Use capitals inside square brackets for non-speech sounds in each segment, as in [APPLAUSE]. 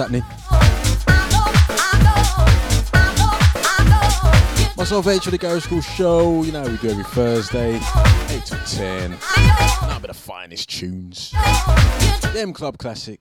happening. Myself, H for the Garage Skool Show. You know we do every Thursday, 8 to 10. A bit of finest tunes. Them club classics.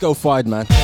Disco fied, man.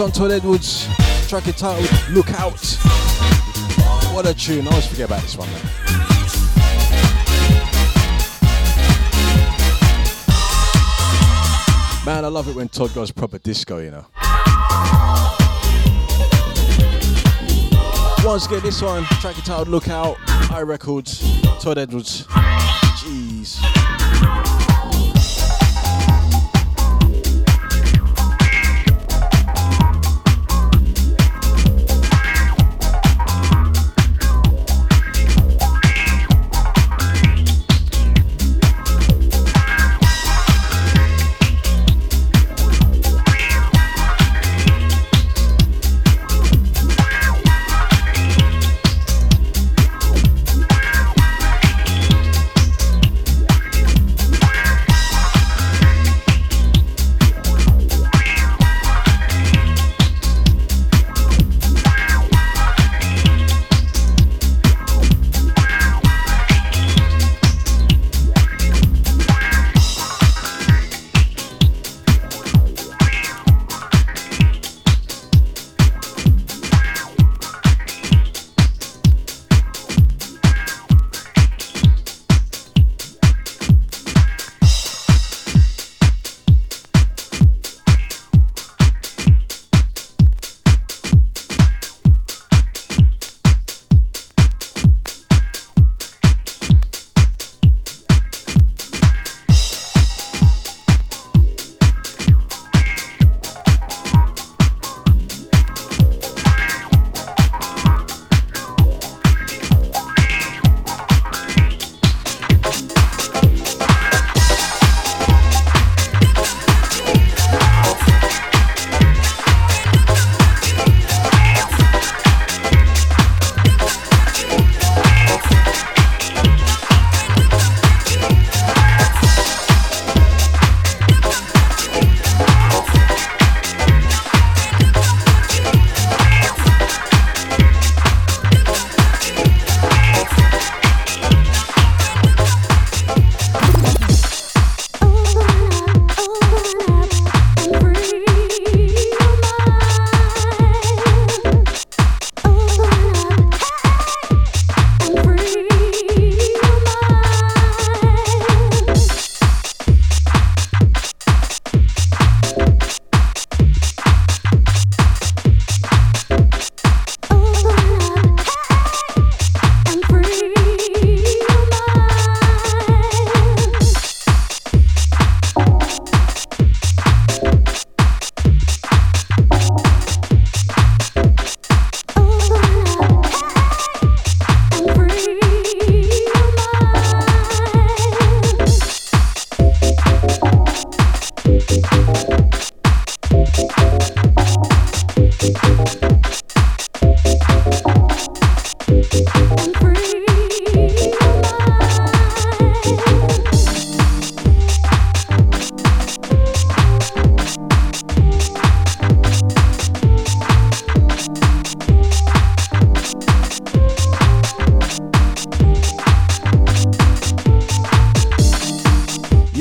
On Todd Edwards, track entitled Look Out. What a tune, I always forget about this one, man. Man, I love it when Todd goes proper disco, you know. Once again, this one, track entitled Look Out, I Records, Todd Edwards.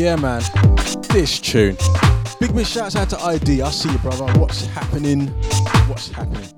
Yeah, man. This tune. Big big shouts out to ID. I see you, brother. What's happening? What's happening?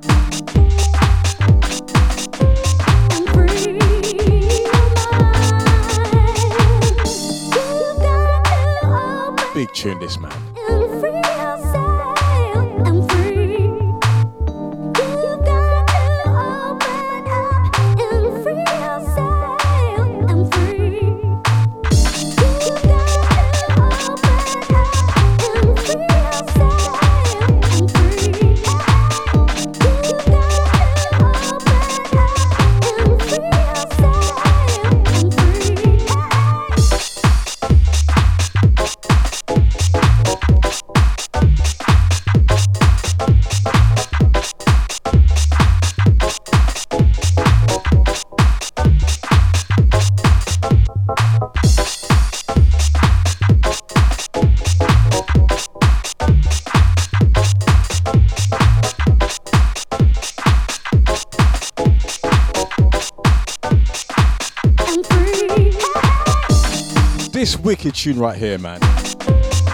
Wicked tune right here, man.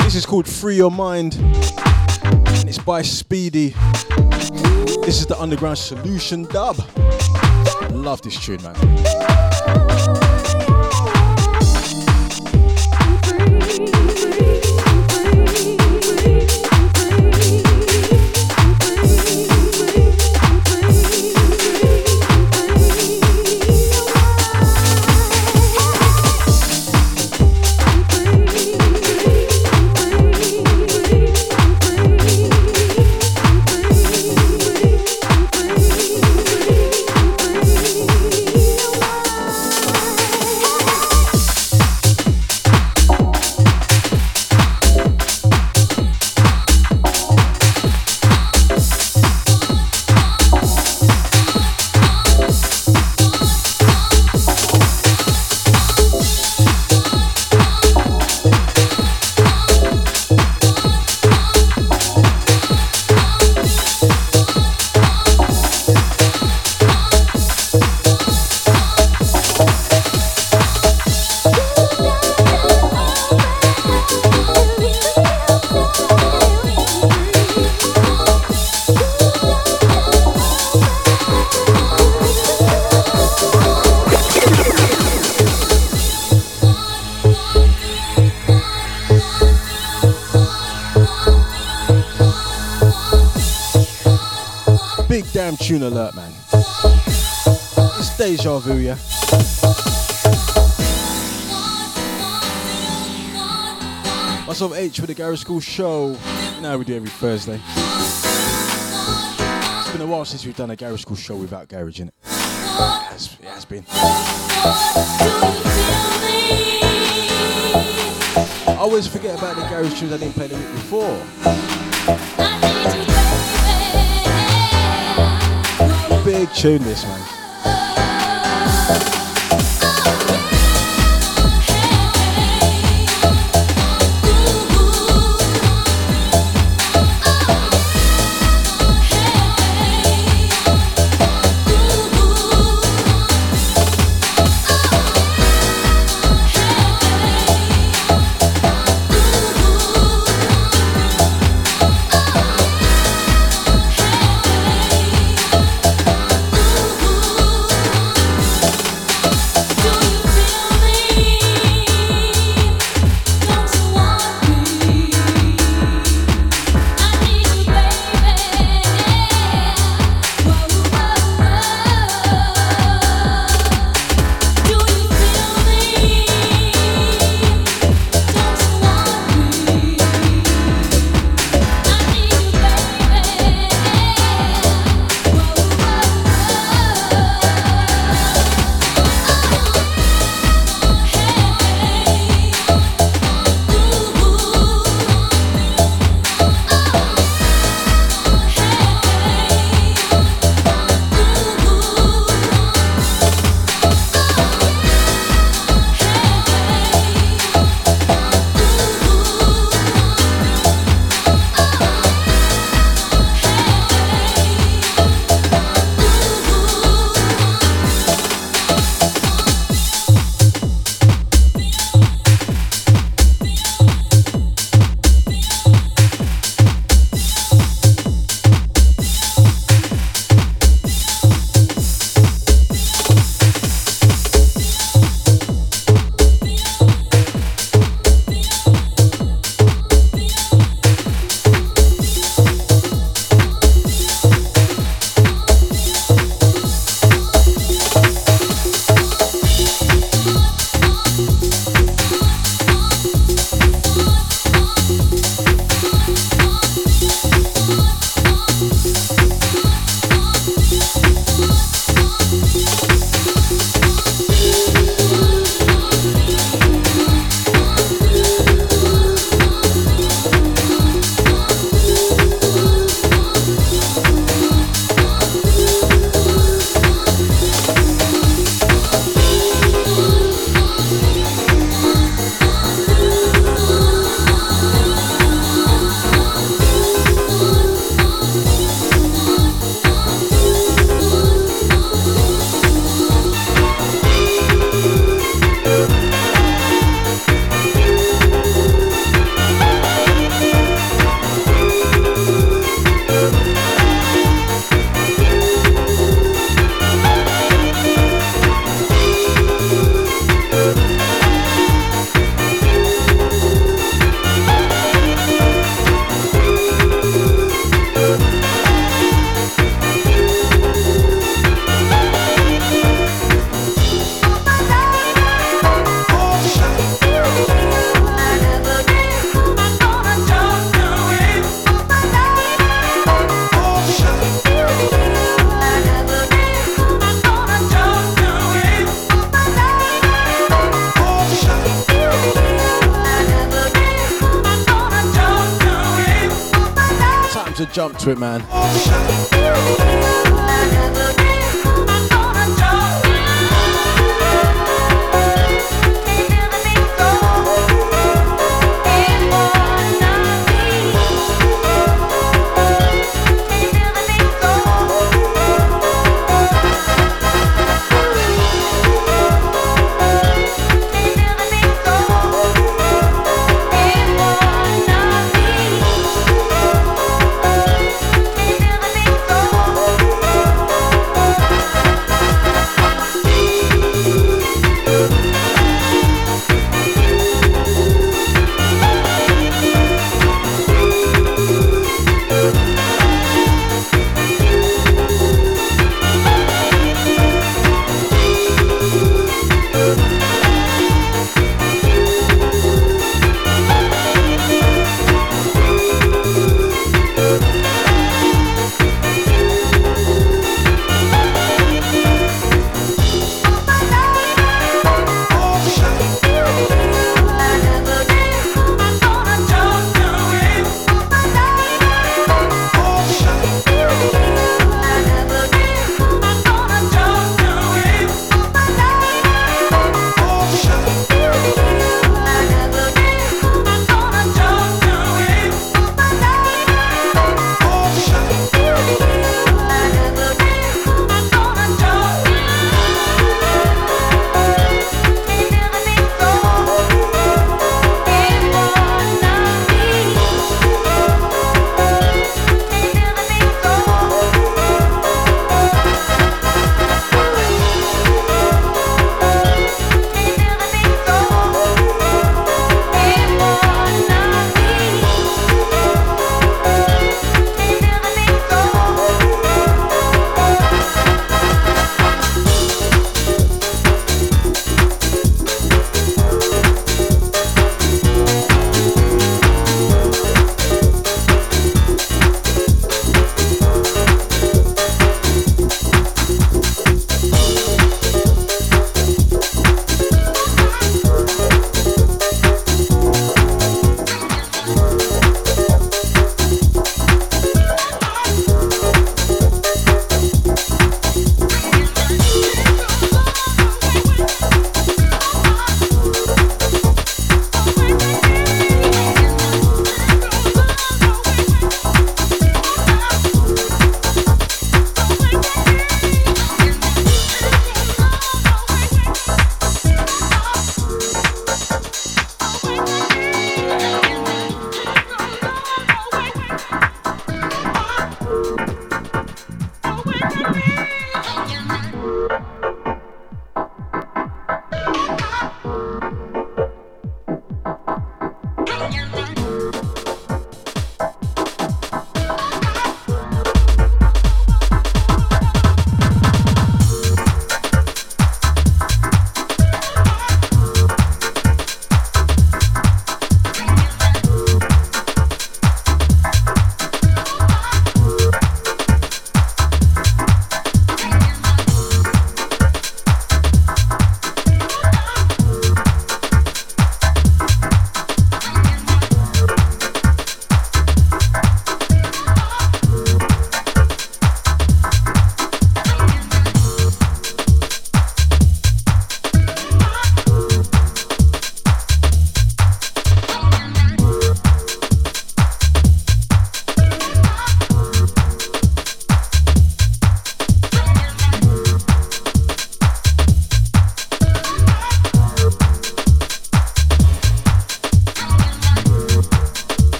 This is called Free Your Mind, and it's by Speedy. This is the Underground Solution dub. Love this tune, man. Tune alert, man. It's deja vu, yeah. Myself H for the Garage Skool show. Now we do every Thursday. It's been a while since we've done a Garage Skool show without garage in it. It has, it has been. I always forget about the garage tunes I didn't play the week before. Big tune, this man.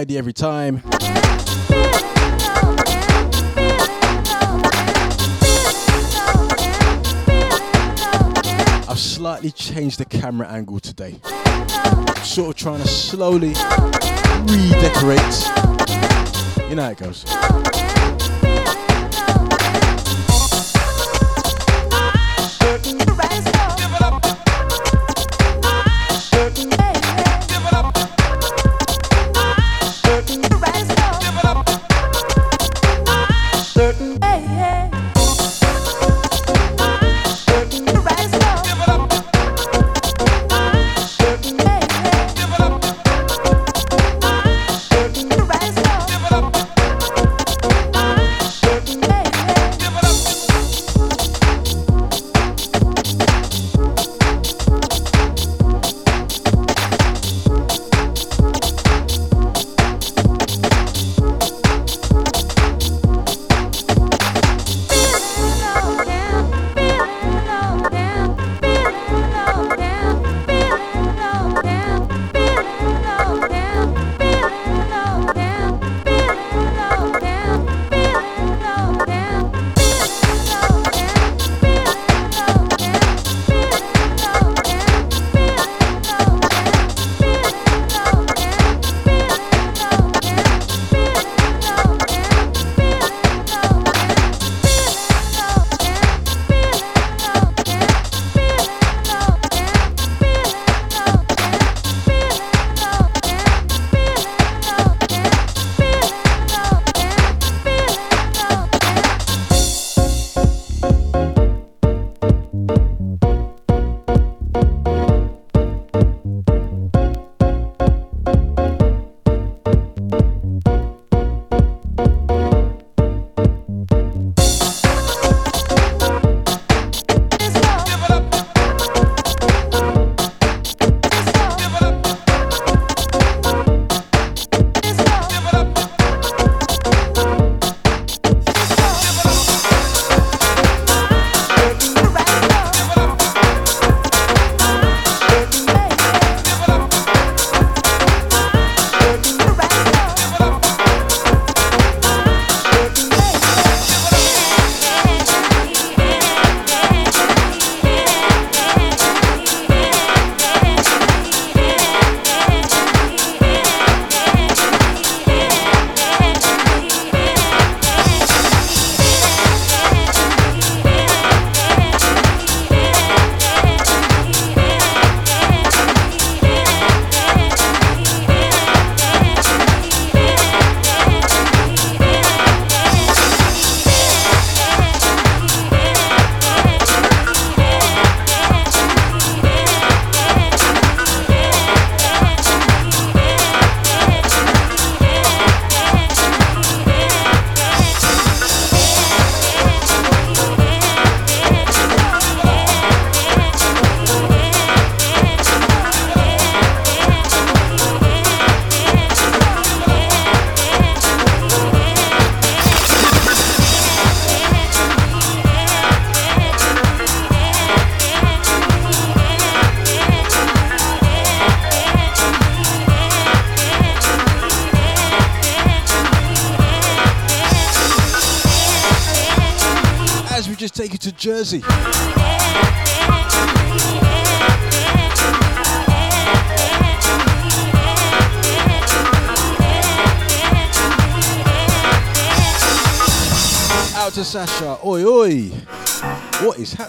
Every time. I've slightly changed the camera angle today. Sort of trying to slowly redecorate. You know how it goes.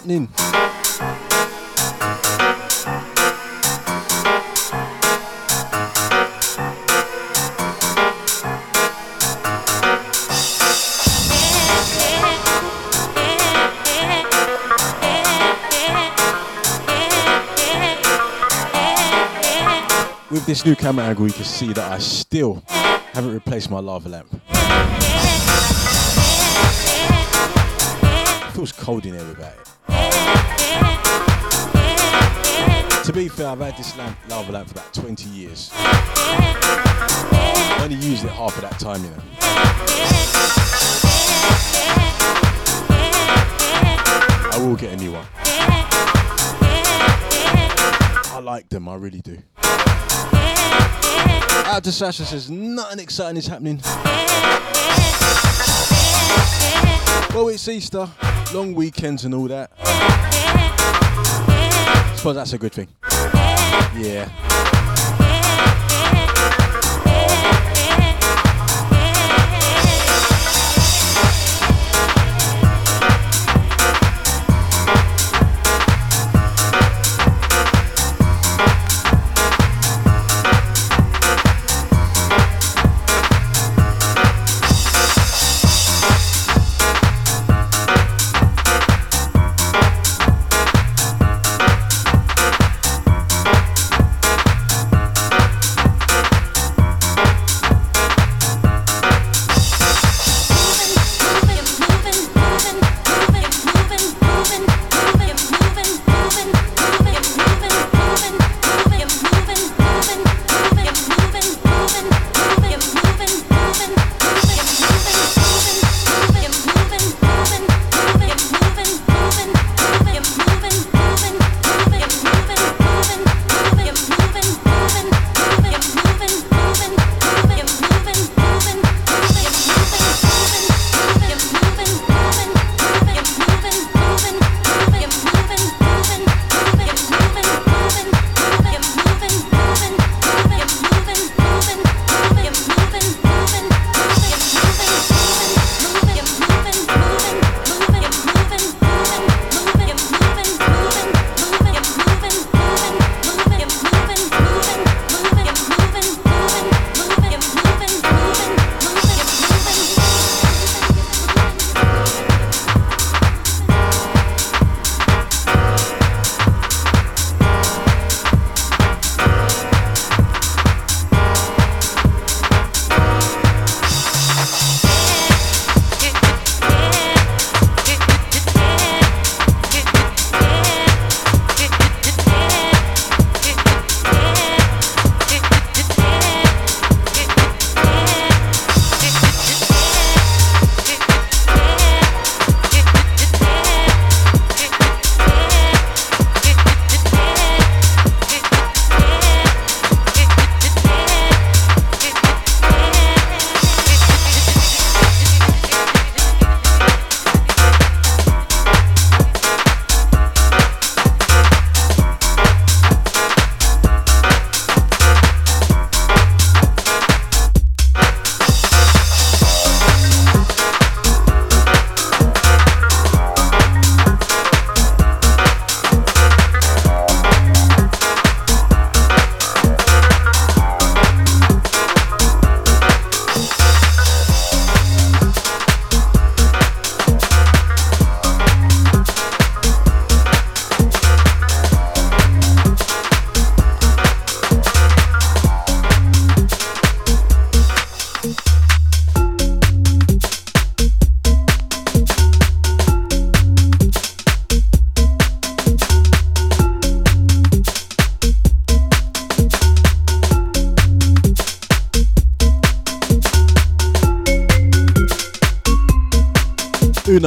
Happening? with this new camera angle, you can see that I still haven't replaced my lava lamp. It feels cold in here without it. To be fair, I've had this lamp, lava lamp for about 20 years. I only used it half of that time, you know. I will get a new one. I like them, I really do. Out to Sasha says nothing exciting is happening. Well, it's Easter, long weekends and all that. Suppose that's a good thing. Yeah.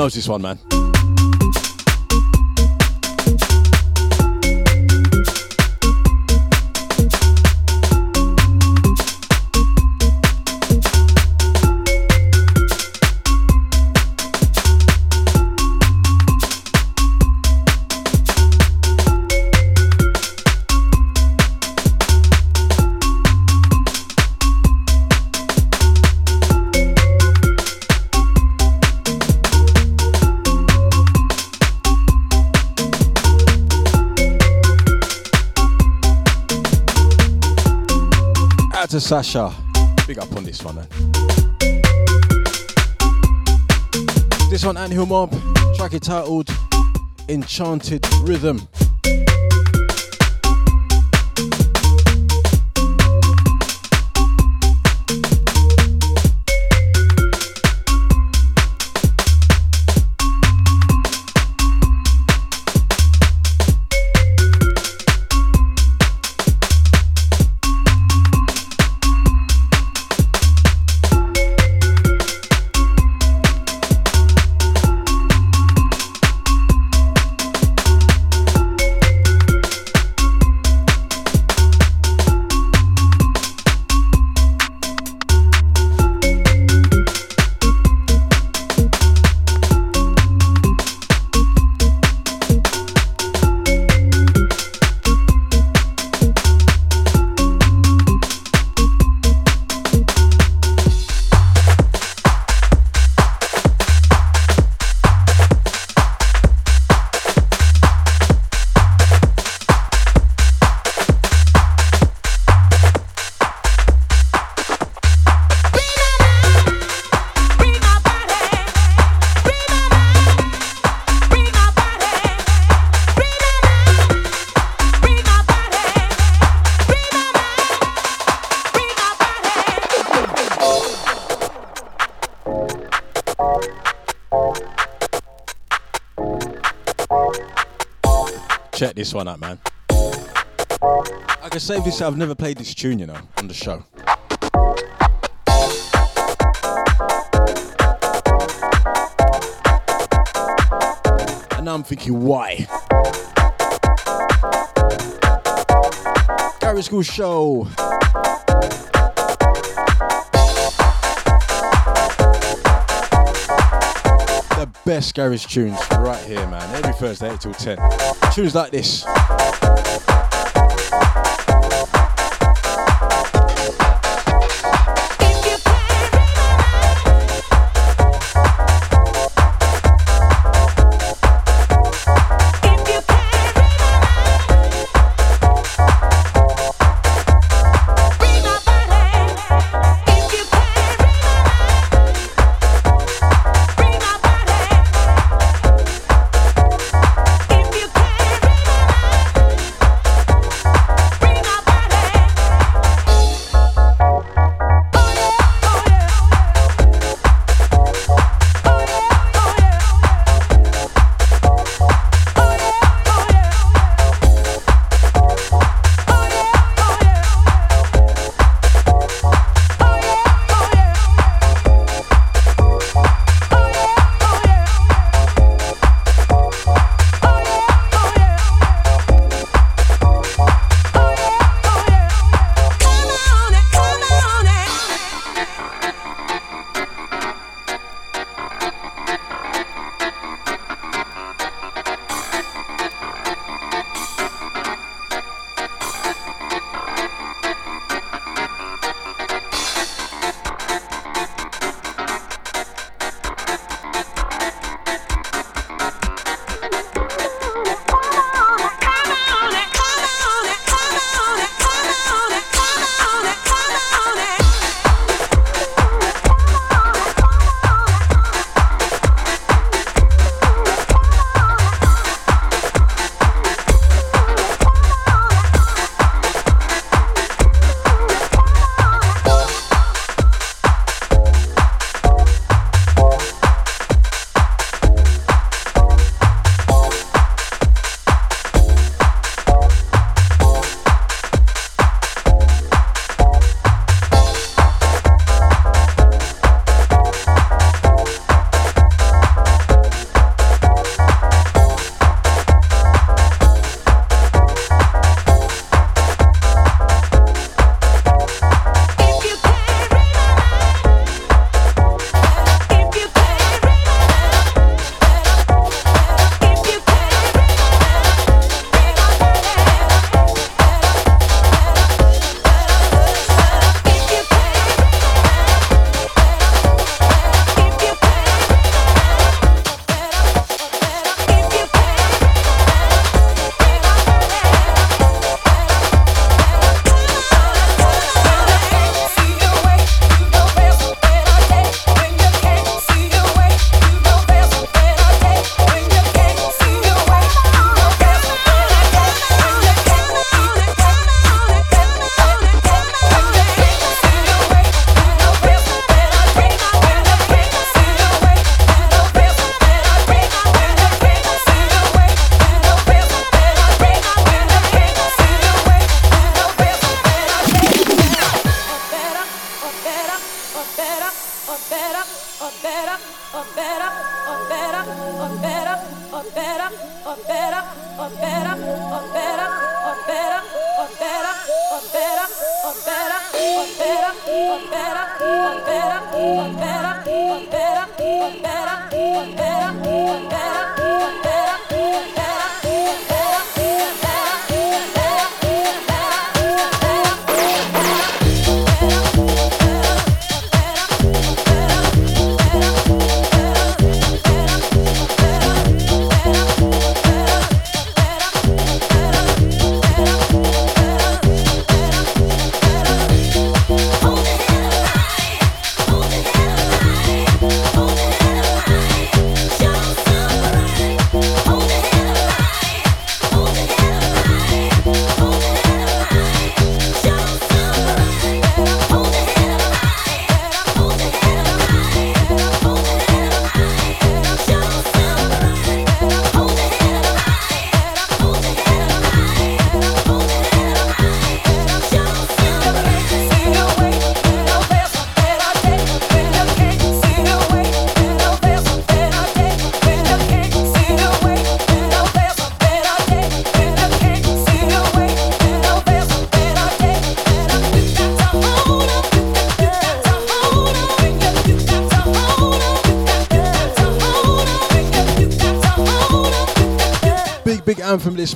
Knows this one, man? Sasha. Big up on this one, man. This one, Anthill Mob, track entitled Enchanted Rhythm. One out, man. I can say this, I've never played this tune, you know, on the show. And now I'm thinking, why? Garage Skool Show. Best garage tunes right here, man. Every Thursday, 8 till 10. Tunes like this.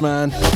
Man.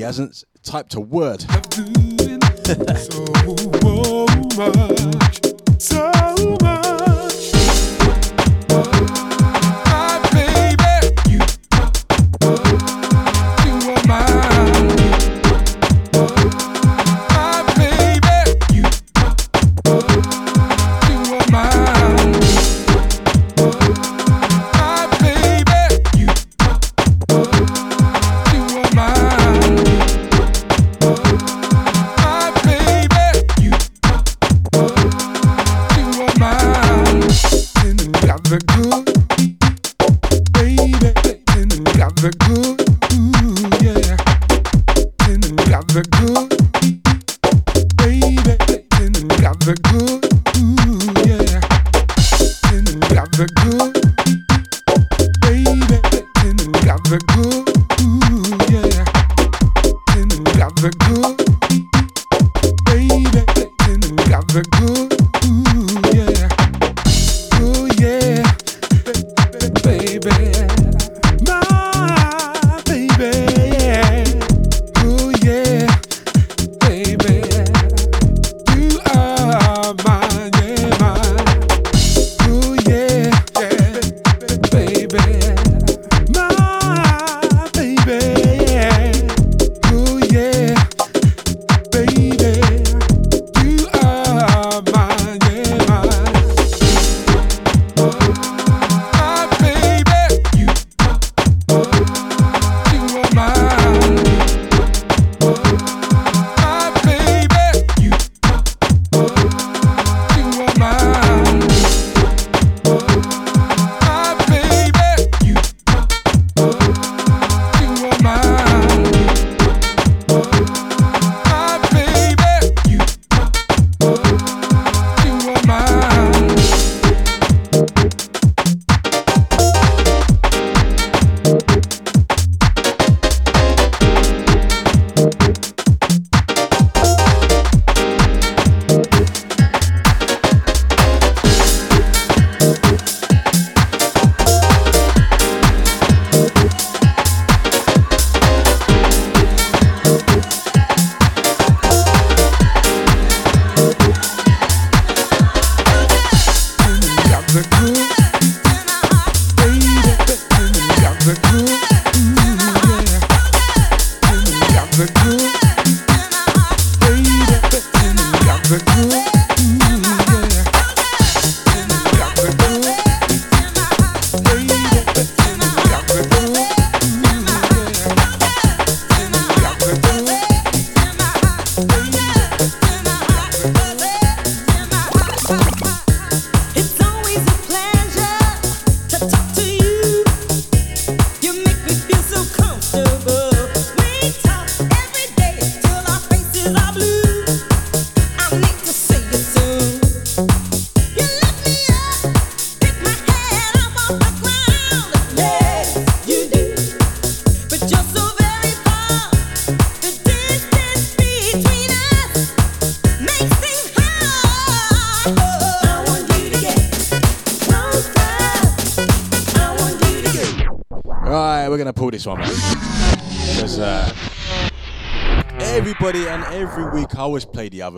Hasn't typed a word.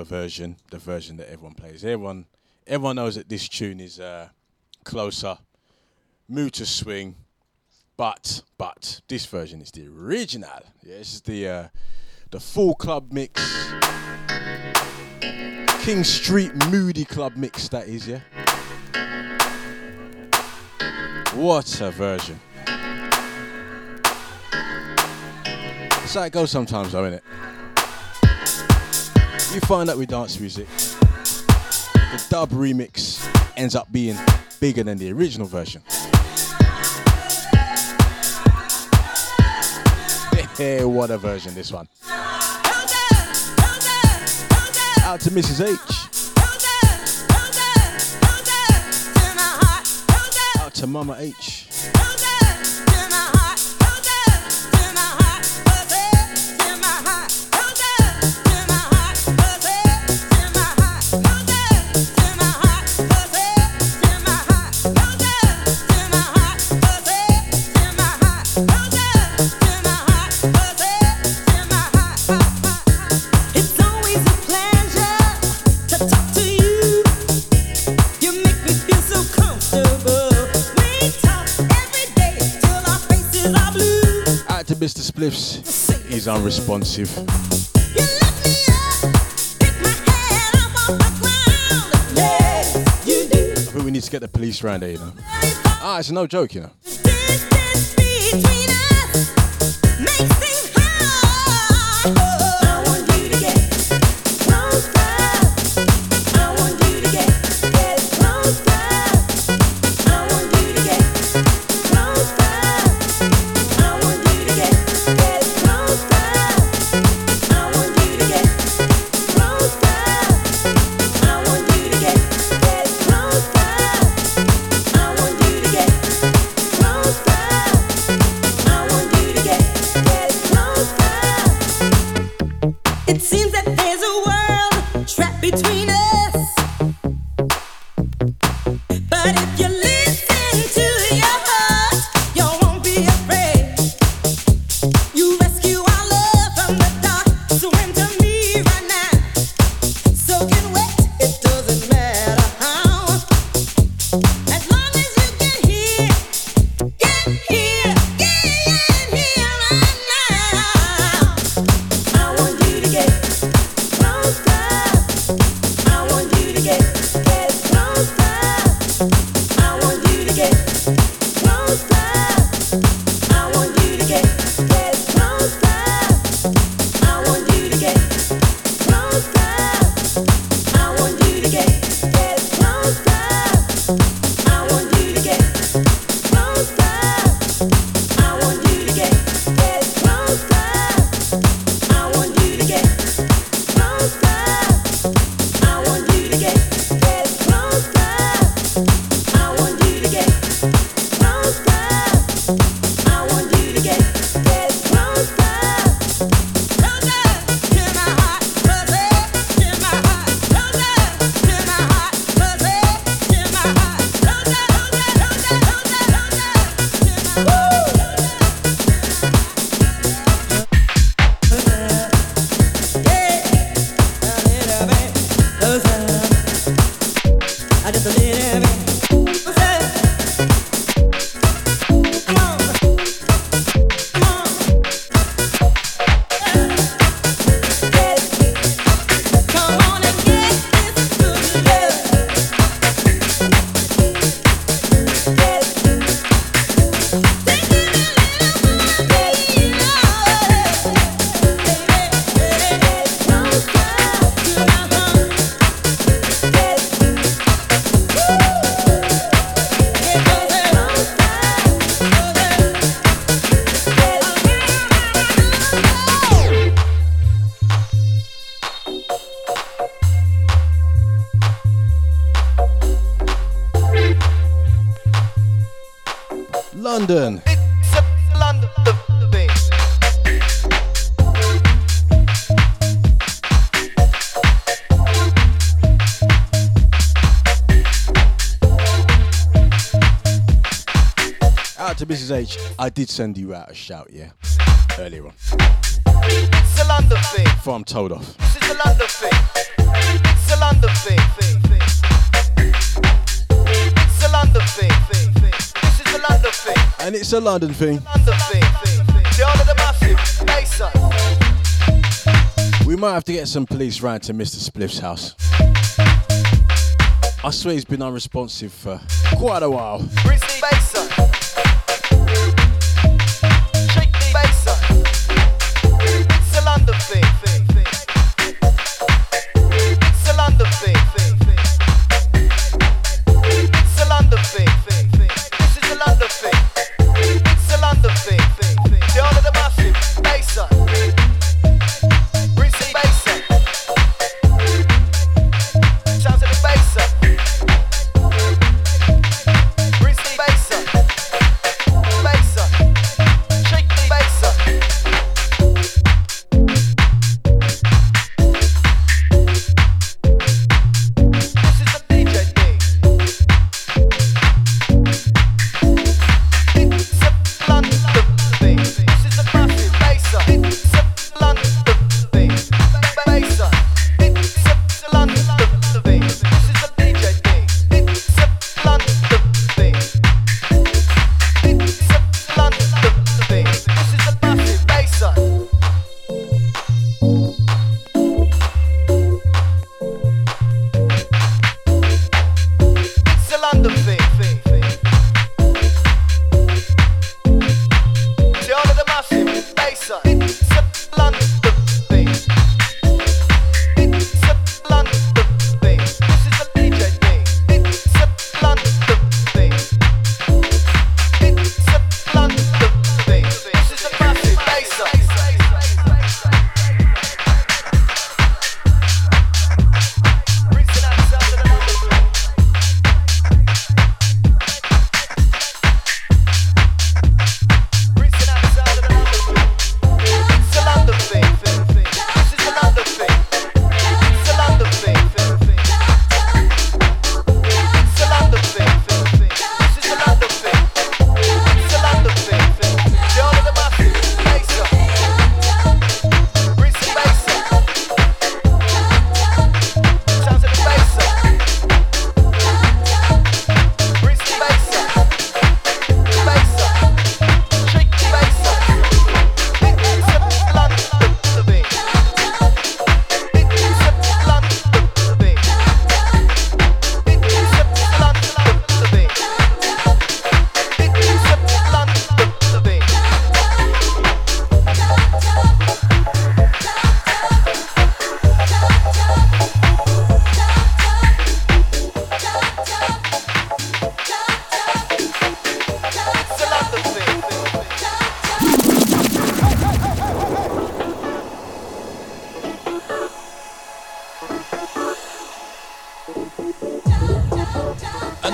Other version, the version that everyone plays. Everyone, everyone knows that this tune is uh, closer, Mood II Swing, but but this version is the original. Yeah, this is the uh, the full club mix, King Street Moody Club mix. That is, yeah. What a version. That's how it goes sometimes, though, innit? You find that with dance music, the dub remix ends up being bigger than the original version. Hey, what a version, this one. Out to Mrs. H. Out to Mama H. Spliffs is unresponsive. I think we need to get the police round here, you know. Ah, it's no joke, you know. Mrs. H. I did send you out a shout, yeah, earlier on. It's a London thing. Before I'm told off. This is a London thing. It's a London thing. thing, thing. It's a London thing. thing, thing. This is a London thing. And it's a London thing. London thing. thing, thing. The of the massive baser. We might have to get some police round to Mr. Spliff's house. I swear he's been unresponsive for quite a while. Bring the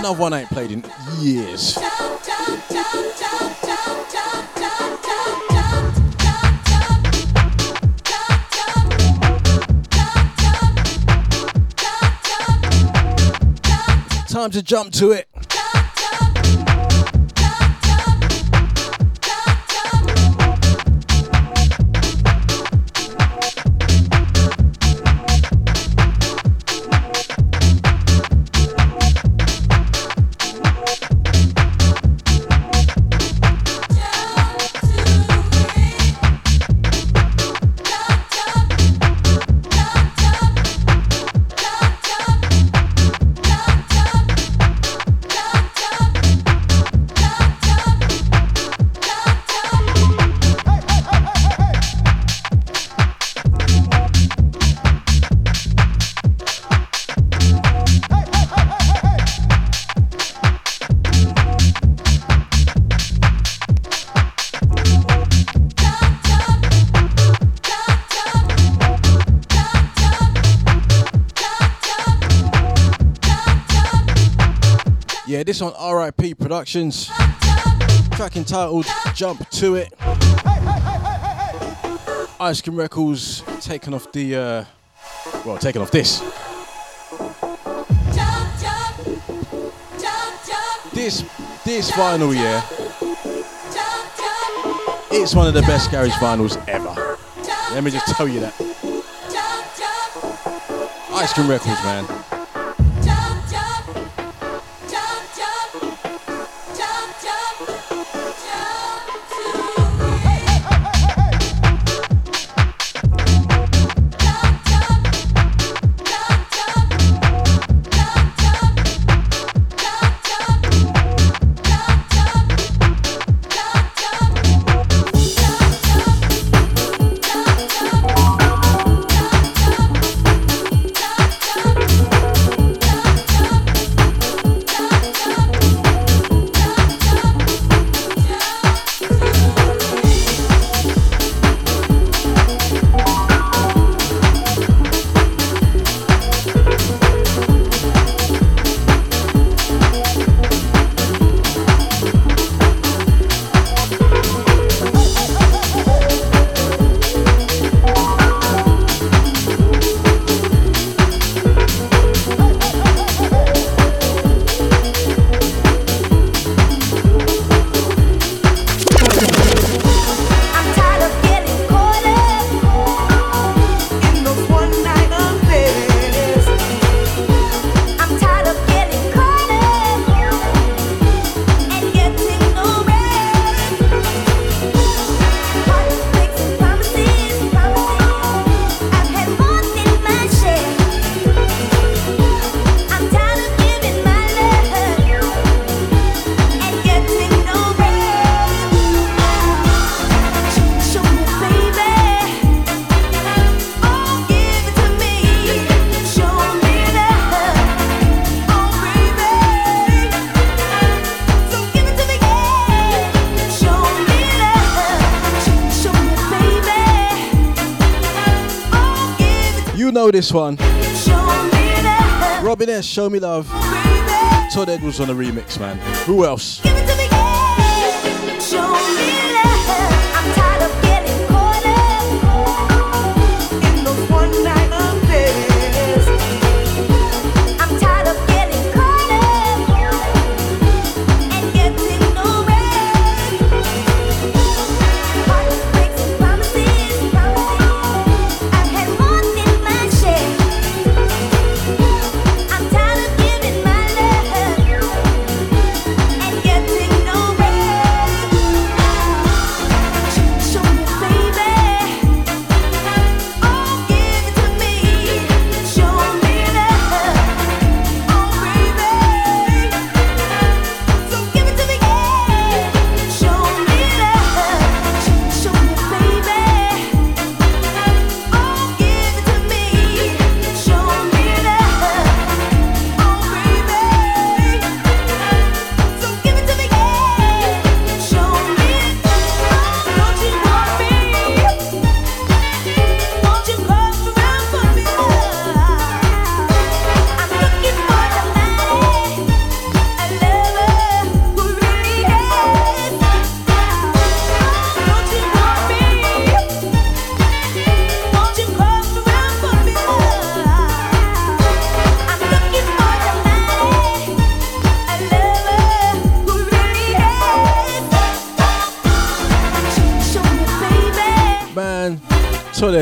Another one I ain't played in years. Time to jump to it. this on RIP Productions. Track entitled Jump to It. Ice Cream Records taking off the, uh, well, taking off this. This, this vinyl, yeah. It's one of the best garage vinyls ever. Let me just tell you that. Ice Cream Records, man. know this one. Robin S, Show Me Love. Todd Edwards on the remix, man. Who else?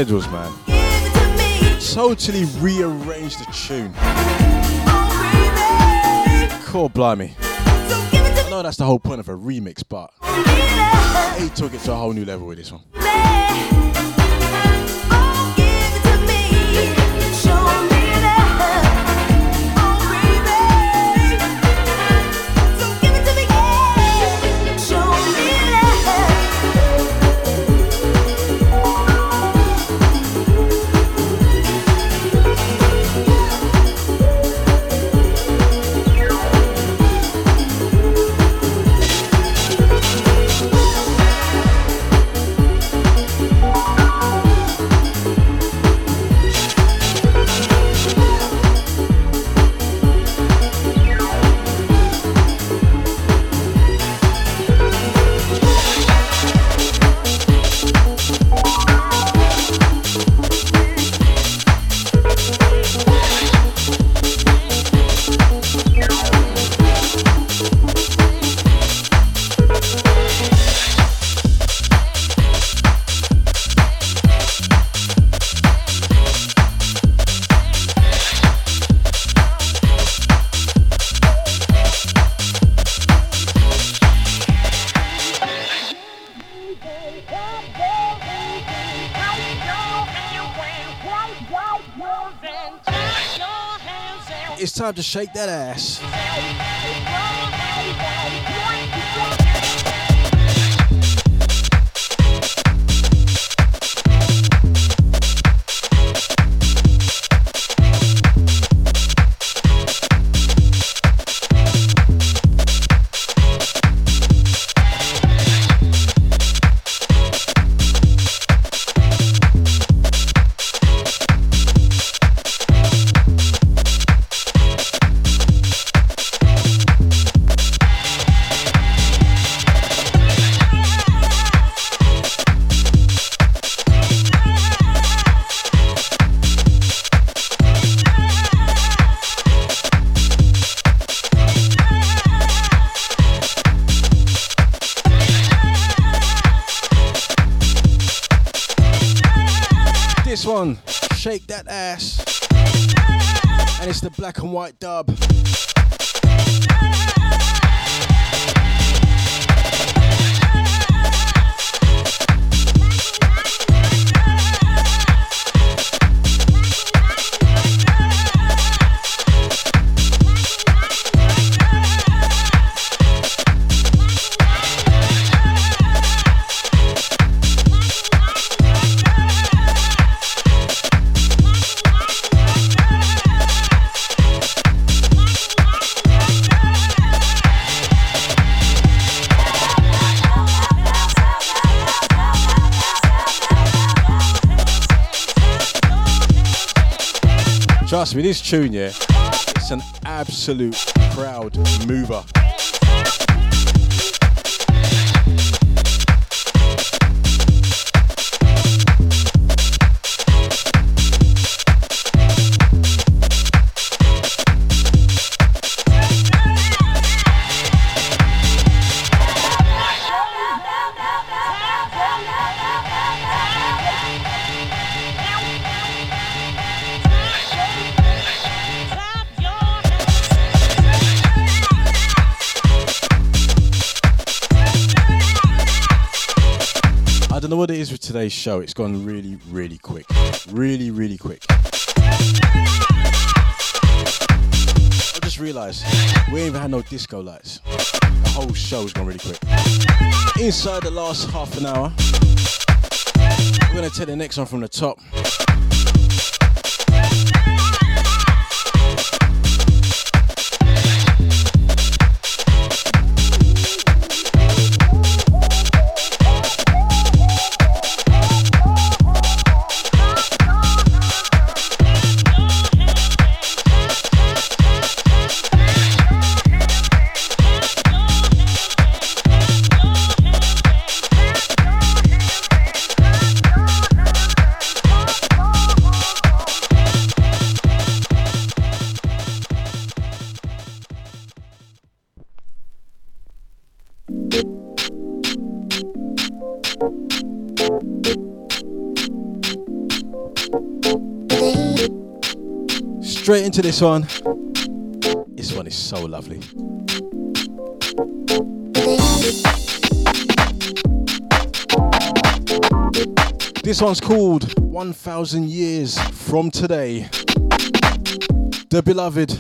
schedules, man. Totally rearranged the tune. Cool, blimey. I know that's the whole point of a remix, but he took it to a whole new level with this one. Time to shake that ass. White dub. Me, this tune, yeah, it's an absolute crowd mover. Today's show. It's gone really, really quick. Really, really quick. I just realised we ain't even had no disco lights. The whole show's gone really quick. Inside the last half an hour, we're gonna take the next one from the top. Straight into this one. This one is so lovely. This one's called 1000 Years from Today. The beloved.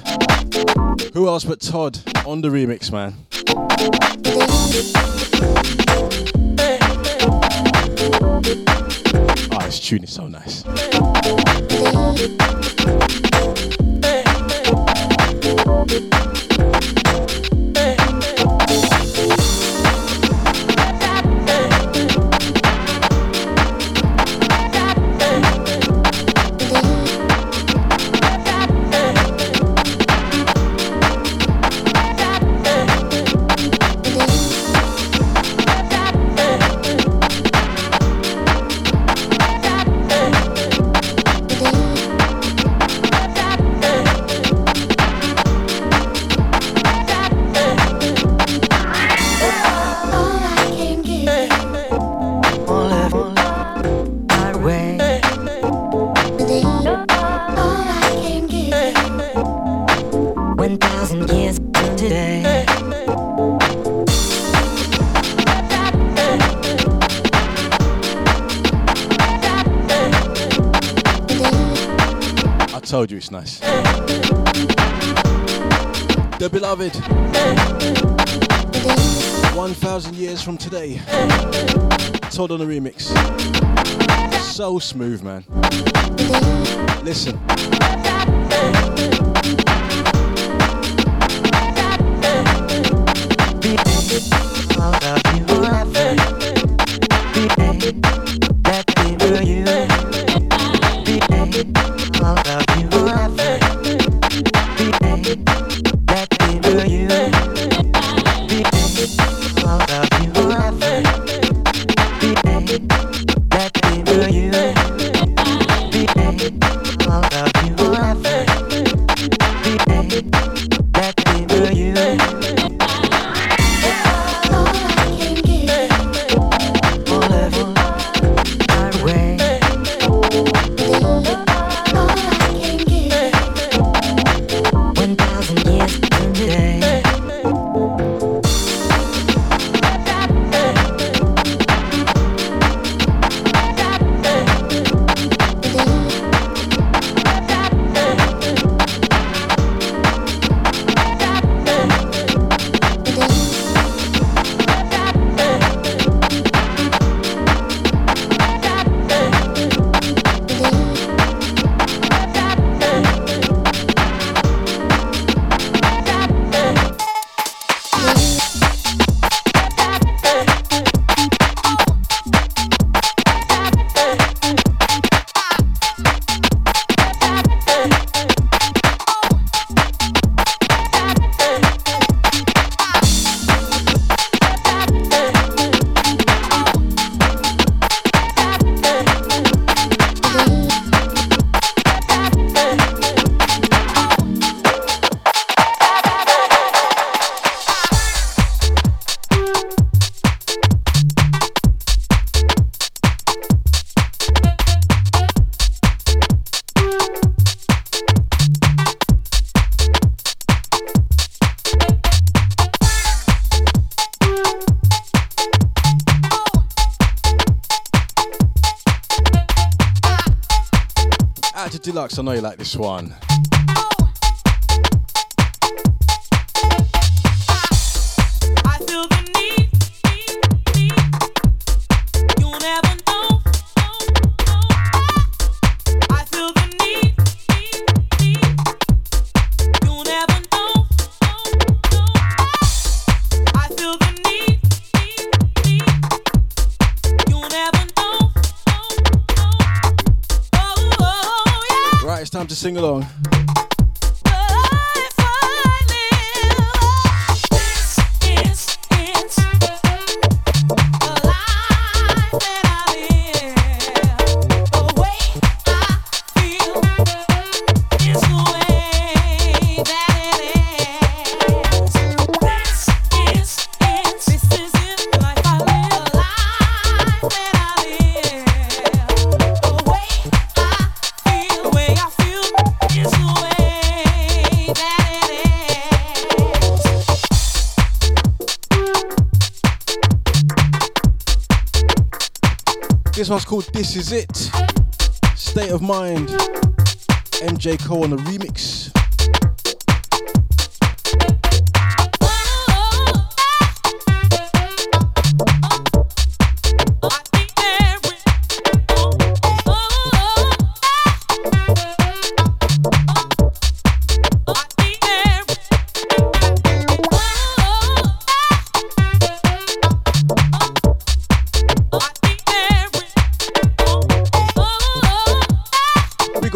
Who else but Todd on the remix, man? Oh, this tune is so nice. Told you it's nice. The beloved. 1,000 years from today. Todd on the remix. So smooth, man. Listen. I know you like this one. Sing along. This Is It. State of Mind. MJ Cole on the remix.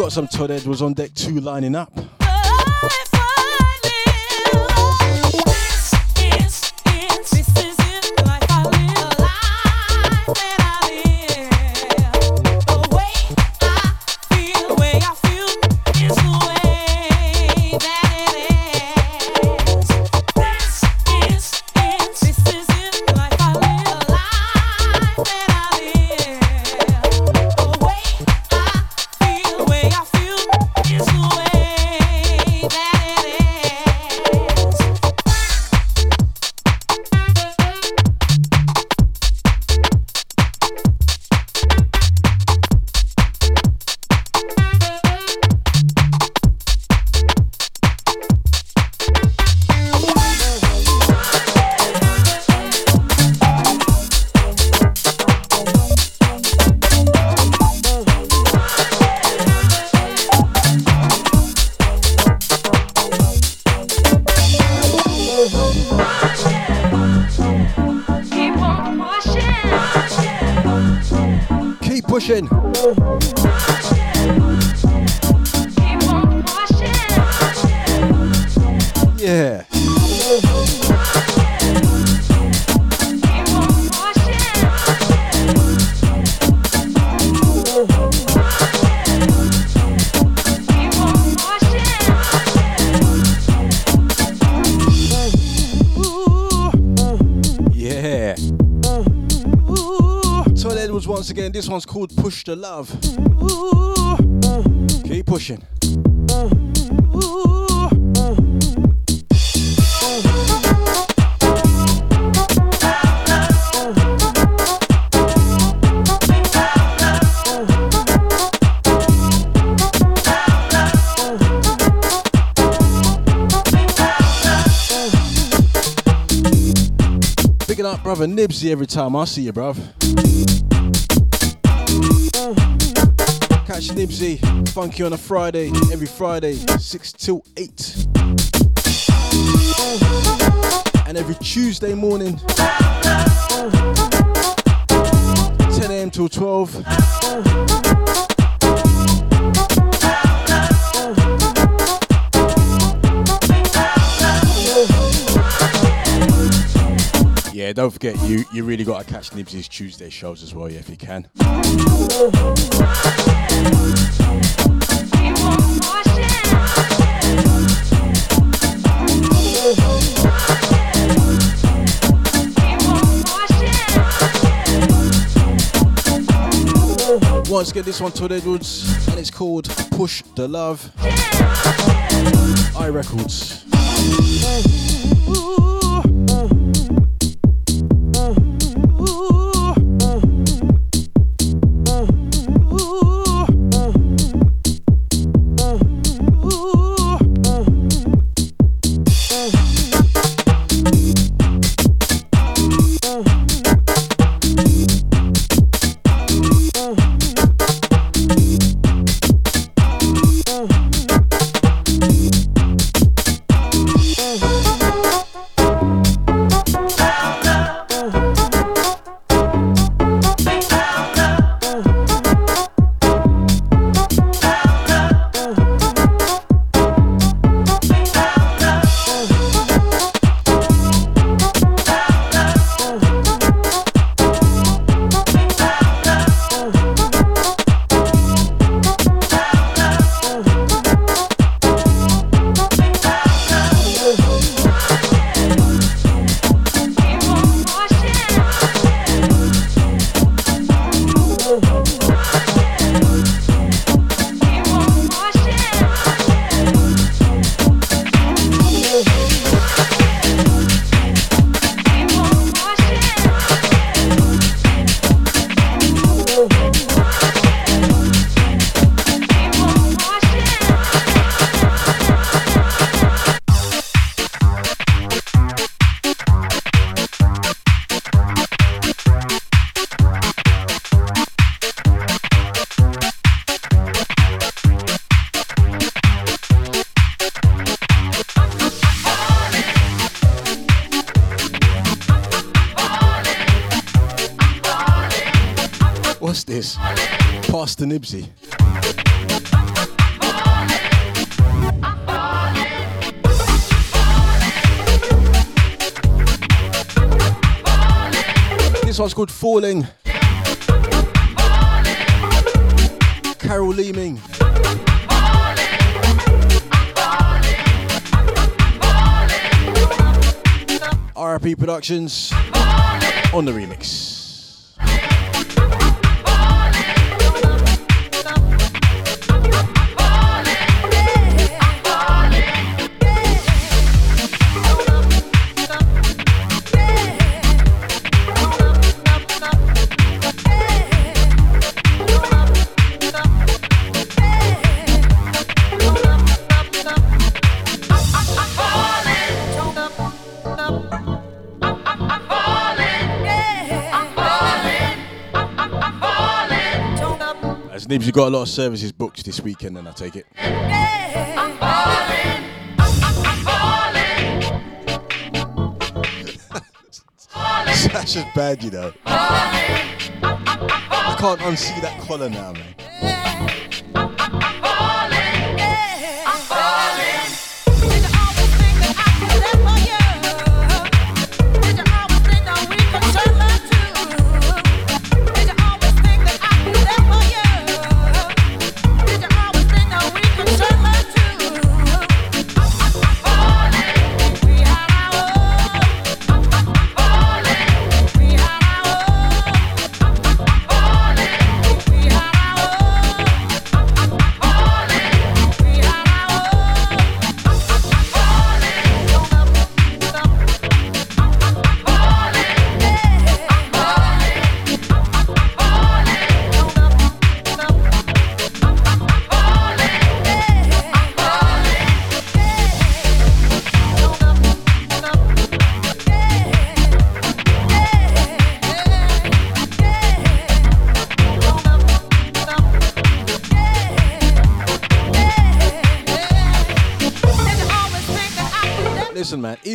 Got some Todd Edwards on deck two lining up. Yeah. Once again. This one's called Push the Love. Keep pushing. Brother Nibsy every time I see you, bruv. Catch Nibsy, funky on a Friday, every Friday, 6 till 8. And every Tuesday morning, 10 a.m. till 12. Yeah, don't forget you you really gotta catch Nibsy's Tuesday shows as well, yeah, if you can. Once again, this one Todd Edwards, and it's called Push the Love. I Records. This one's called Falling. Carol Leeming. RIP Productions on the remix. Nibs, you got a lot of services booked this weekend, then I take it. I'm [LAUGHS] falling. Sasha's bad, you know. I can't unsee that collar now, man.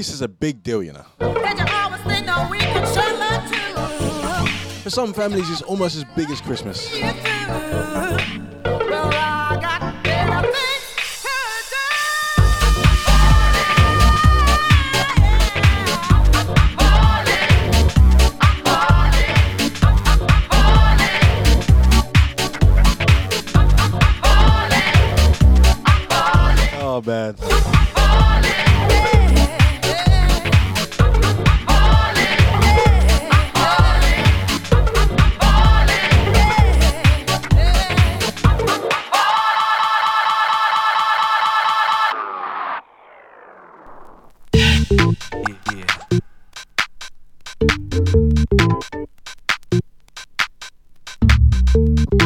Reese is a big deal, you know. For some families, it's almost as big as Christmas.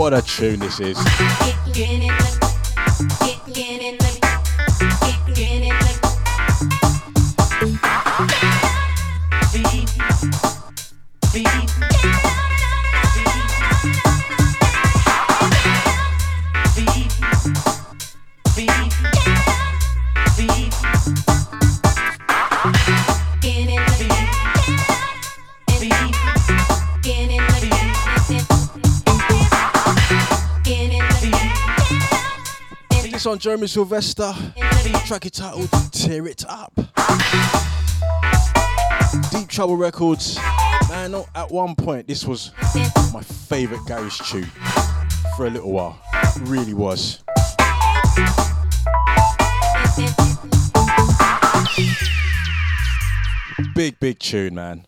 What a tune this is. On Jeremy Sylvester. Track it titled Tear It Up. Deep Trouble Records. Man, at one point, this was my favourite garage tune for a little while. Really was. Big, big tune, man.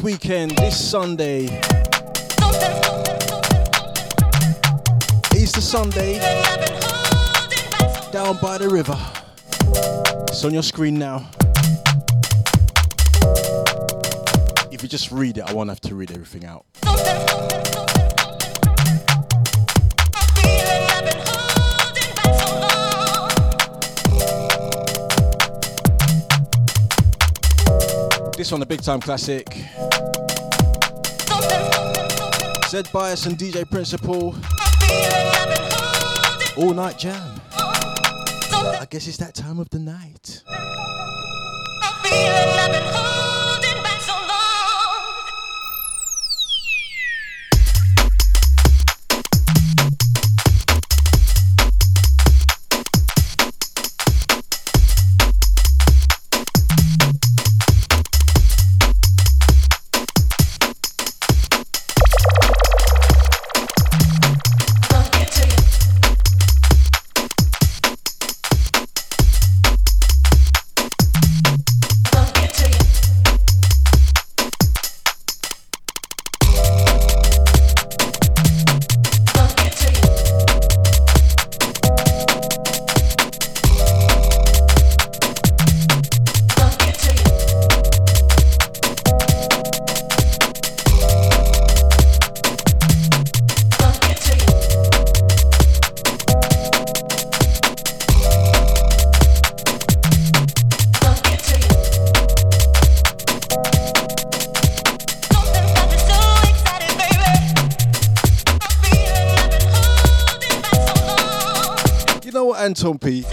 This weekend, this Sunday, Easter Sunday, down by the river. It's on your screen now. If you just read it, I won't have to read everything out. This one, a big time classic. Zed Bias and DJ Principal. All night jam. I guess it's that time of the night.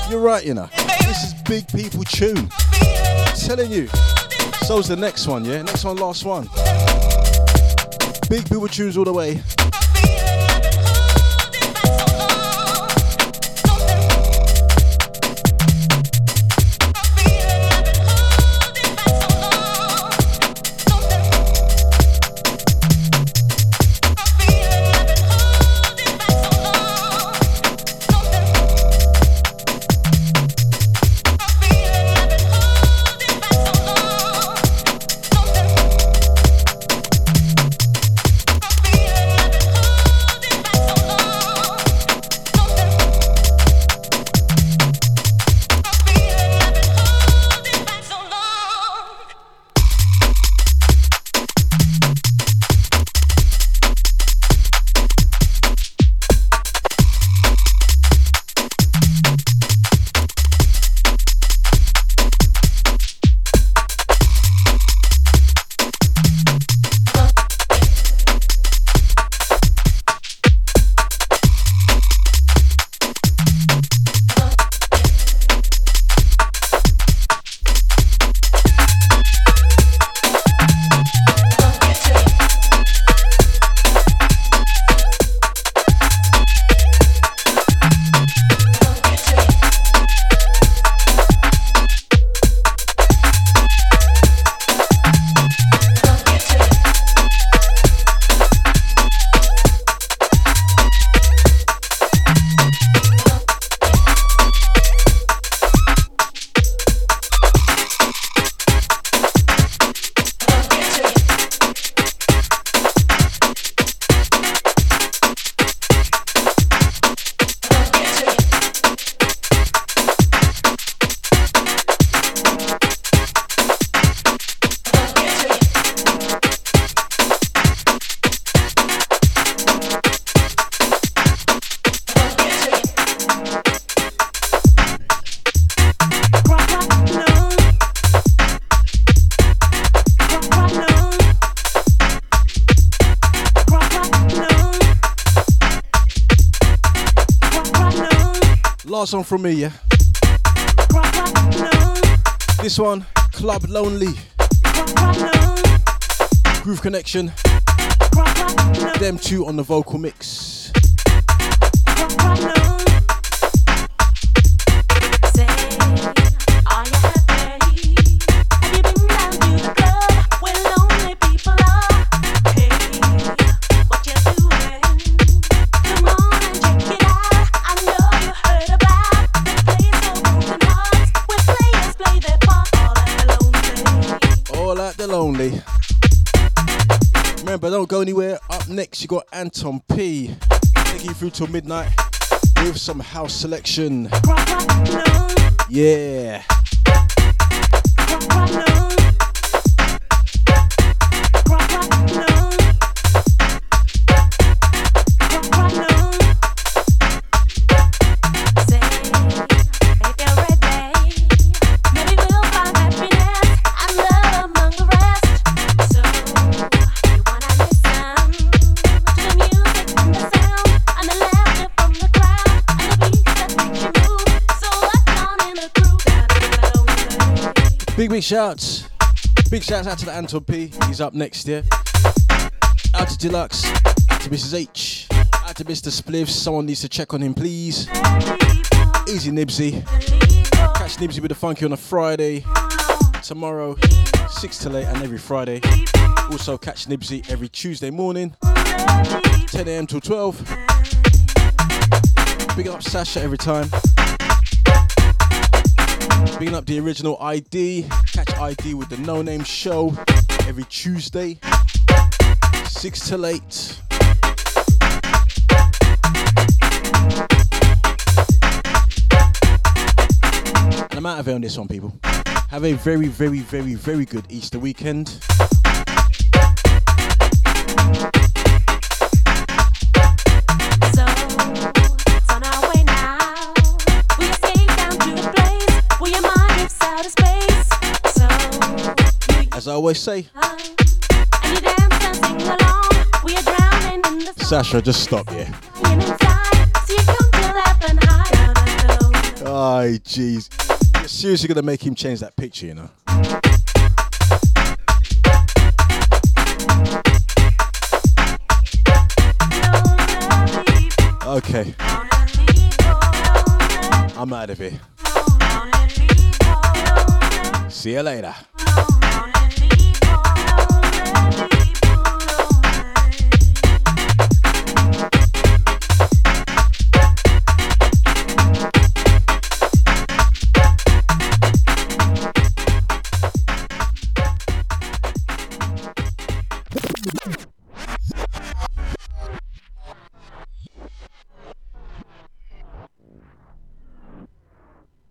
You're right, you know. This is big people tune. telling you. So's the next one, yeah? Next one, last one. Big people tunes all the way. Last one from me, yeah. This one, Club Lonely, Groove Connektion, them two on the vocal mix. Don't go anywhere. Up next, you got Anton P. Taking you through till midnight with some house selection. Yeah. Big, shouts. Big shouts out to the Anton P. He's up next year. Out to Deluxe. Out to Mrs. H. Out to Mr. Spliffs. Someone needs to check on him, please. Easy Nibsy. Catch Nibsy with the funky on a Friday. Tomorrow, 6 to 8 and every Friday. Also catch Nibsy every Tuesday morning, 10 a.m. till 12. Big up Sasha every time. Bigging up the original ID. ID with the No Name Show every Tuesday, 6 till 8. And I'm out of here on this one, people. Have a very, very, very, very good Easter weekend. I always say, Sasha, just stop, yeah. Ay, jeez. You're seriously gonna make him change that picture, you know? Okay, I'm out of here. See you later.